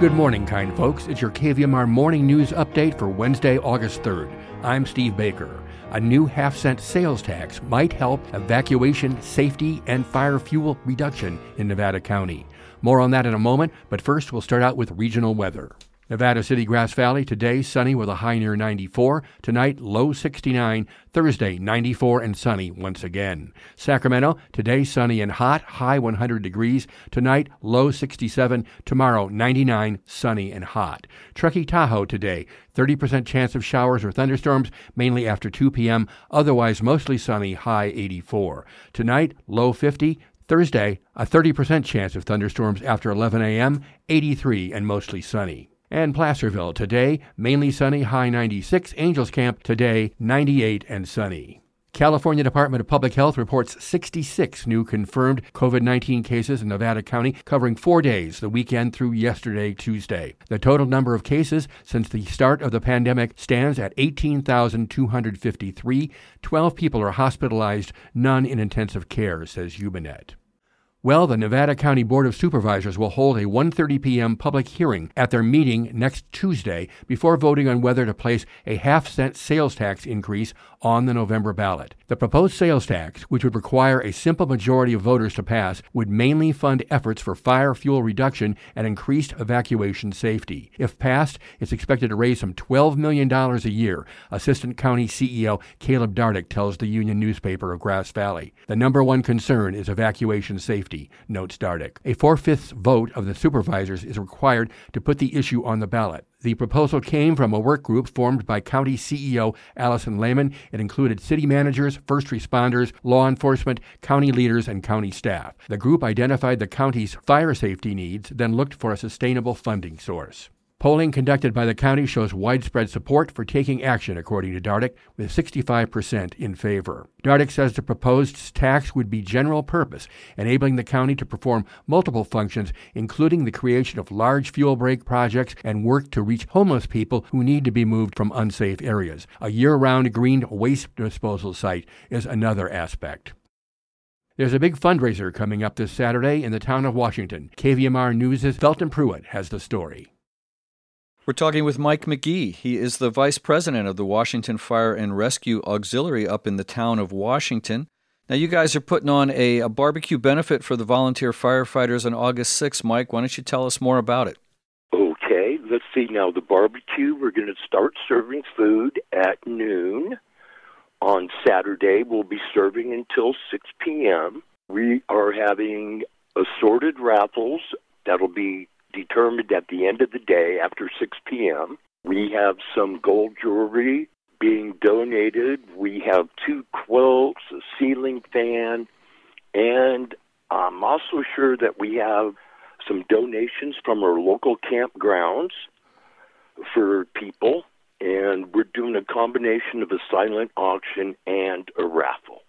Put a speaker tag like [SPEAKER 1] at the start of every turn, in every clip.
[SPEAKER 1] Good morning, kind folks. It's your KVMR morning news update for Wednesday, August 3rd. I'm Steve Baker. A new half cent sales tax might help evacuation, safety, and fire fuel reduction in Nevada County. More on that in a moment, but first we'll start out with regional weather. Nevada City, Grass Valley, today sunny with a high near 94. Tonight, low 69. Thursday, 94 and sunny once again. Sacramento, today sunny and hot, high 100 degrees. Tonight, low 67. Tomorrow, 99, sunny and hot. Truckee, Tahoe, today, 30% chance of showers or thunderstorms, mainly after 2 p.m. Otherwise, mostly sunny, high 84. Tonight, low 50. Thursday, a 30% chance of thunderstorms after 11 a.m., 83 and mostly sunny. And Placerville today, mainly sunny, high 96. Angels Camp today, 98 and sunny. California Department of Public Health reports 66 new confirmed COVID 19 cases in Nevada County, covering four days, the weekend through yesterday, Tuesday. The total number of cases since the start of the pandemic stands at 18,253. 12 people are hospitalized, none in intensive care, says YubaNet. Well, the Nevada County Board of Supervisors will hold a 1:30 p.m. public hearing at their meeting next Tuesday before voting on whether to place a half cent sales tax increase on the November ballot. The proposed sales tax, which would require a simple majority of voters to pass, would mainly fund efforts for fire fuel reduction and increased evacuation safety. If passed, it's expected to raise some $12 million a year, Assistant County CEO Caleb Dardick tells the Union newspaper of Grass Valley. The number one concern is evacuation safety notes Dardick. A four fifths vote of the supervisors is required to put the issue on the ballot. The proposal came from a work group formed by County CEO Allison Lehman. It included city managers, first responders, law enforcement, county leaders, and county staff. The group identified the county's fire safety needs, then looked for a sustainable funding source. Polling conducted by the county shows widespread support for taking action, according to Dardick, with 65% in favor. Dardick says the proposed tax would be general purpose, enabling the county to perform multiple functions, including the creation of large fuel break projects and work to reach homeless people who need to be moved from unsafe areas. A year round green waste disposal site is another aspect. There's a big fundraiser coming up this Saturday in the town of Washington. KVMR News' Felton Pruitt has the story.
[SPEAKER 2] We're talking with Mike McGee. He is the vice president of the Washington Fire and Rescue Auxiliary up in the town of Washington. Now, you guys are putting on a, a barbecue benefit for the volunteer firefighters on August 6th. Mike, why don't you tell us more about it?
[SPEAKER 3] Okay, let's see now. The barbecue, we're going to start serving food at noon. On Saturday, we'll be serving until 6 p.m. We are having assorted raffles that'll be determined at the end of the day after 6 p.m. We have some gold jewelry being donated. We have two quilts, a ceiling fan, and I'm also sure that we have some donations from our local campgrounds for people. And we're doing a combination of a silent auction and a raffle.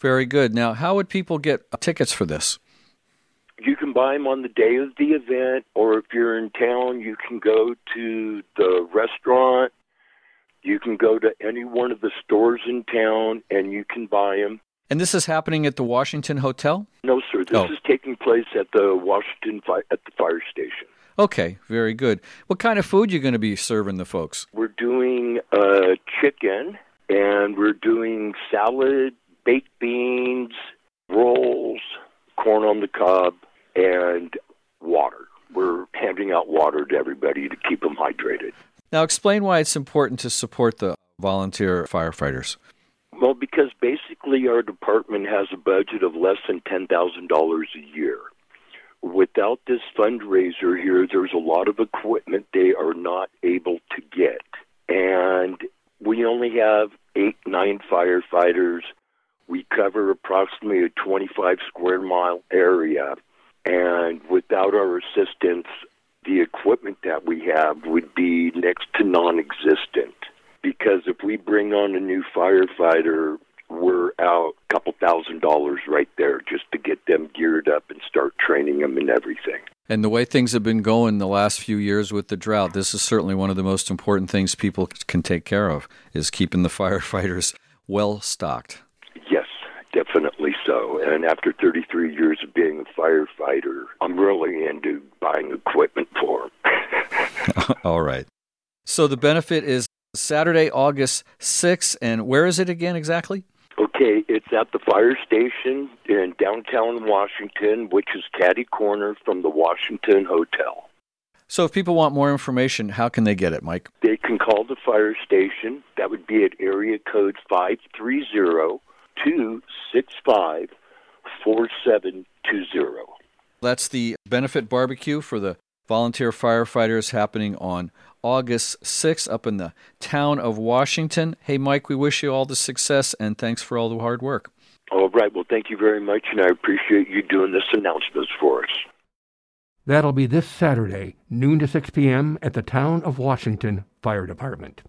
[SPEAKER 2] Very good. Now, how would people get tickets for this?
[SPEAKER 3] Can buy them on the day of the event, or if you're in town, you can go to the restaurant. You can go to any one of the stores in town and you can buy them.
[SPEAKER 2] And this is happening at the Washington Hotel?
[SPEAKER 3] No, sir. This oh. is taking place at the Washington fi- at the fire station.
[SPEAKER 2] Okay, very good. What kind of food are you going to be serving the folks?
[SPEAKER 3] We're doing uh, chicken, and we're doing salad, baked beans, rolls, corn on the cob, and water. We're handing out water to everybody to keep them hydrated.
[SPEAKER 2] Now, explain why it's important to support the volunteer firefighters.
[SPEAKER 3] Well, because basically our department has a budget of less than $10,000 a year. Without this fundraiser here, there's a lot of equipment they are not able to get. And we only have eight, nine firefighters. We cover approximately a 25 square mile area. And without our assistance, the equipment that we have would be next to non existent. Because if we bring on a new firefighter, we're out a couple thousand dollars right there just to get them geared up and start training them and everything.
[SPEAKER 2] And the way things have been going the last few years with the drought, this is certainly one of the most important things people can take care of is keeping the firefighters well stocked.
[SPEAKER 3] Yes, definitely Extremely so. And after 33 years of being a firefighter, I'm really into buying equipment for them.
[SPEAKER 2] All right. So the benefit is Saturday, August 6th. And where is it again exactly?
[SPEAKER 3] Okay, it's at the fire station in downtown Washington, which is catty corner from the Washington Hotel.
[SPEAKER 2] So, if people want more information, how can they get it, Mike?
[SPEAKER 3] They can call the fire station. That would be at area code 530 265 4720.
[SPEAKER 2] That's the benefit barbecue for the volunteer firefighters happening on August 6th up in the town of Washington. Hey, Mike, we wish you all the success and thanks for all the hard work.
[SPEAKER 3] All right. Well, thank you very much, and I appreciate you doing this announcement for us.
[SPEAKER 1] That'll be this Saturday, noon to 6 p.m. at the Town of Washington Fire Department.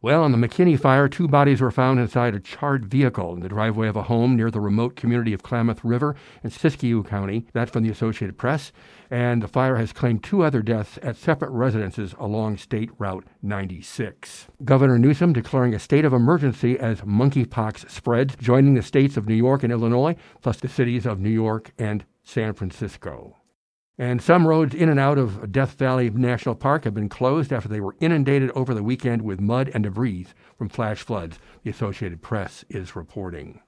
[SPEAKER 1] Well, in the McKinney fire, two bodies were found inside a charred vehicle in the driveway of a home near the remote community of Klamath River in Siskiyou County. That's from the Associated Press. And the fire has claimed two other deaths at separate residences along State Route 96. Governor Newsom declaring a state of emergency as monkeypox spreads, joining the states of New York and Illinois, plus the cities of New York and San Francisco. And some roads in and out of Death Valley National Park have been closed after they were inundated over the weekend with mud and debris from flash floods, the Associated Press is reporting.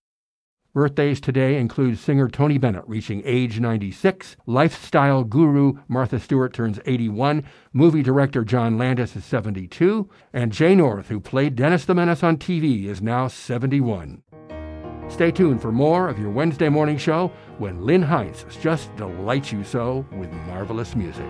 [SPEAKER 1] Birthdays today include singer Tony Bennett reaching age 96, lifestyle guru Martha Stewart turns 81, movie director John Landis is 72, and Jay North, who played Dennis the Menace on TV, is now 71. Stay tuned for more of your Wednesday morning show when Lynn Heinz just delights you so with marvelous music.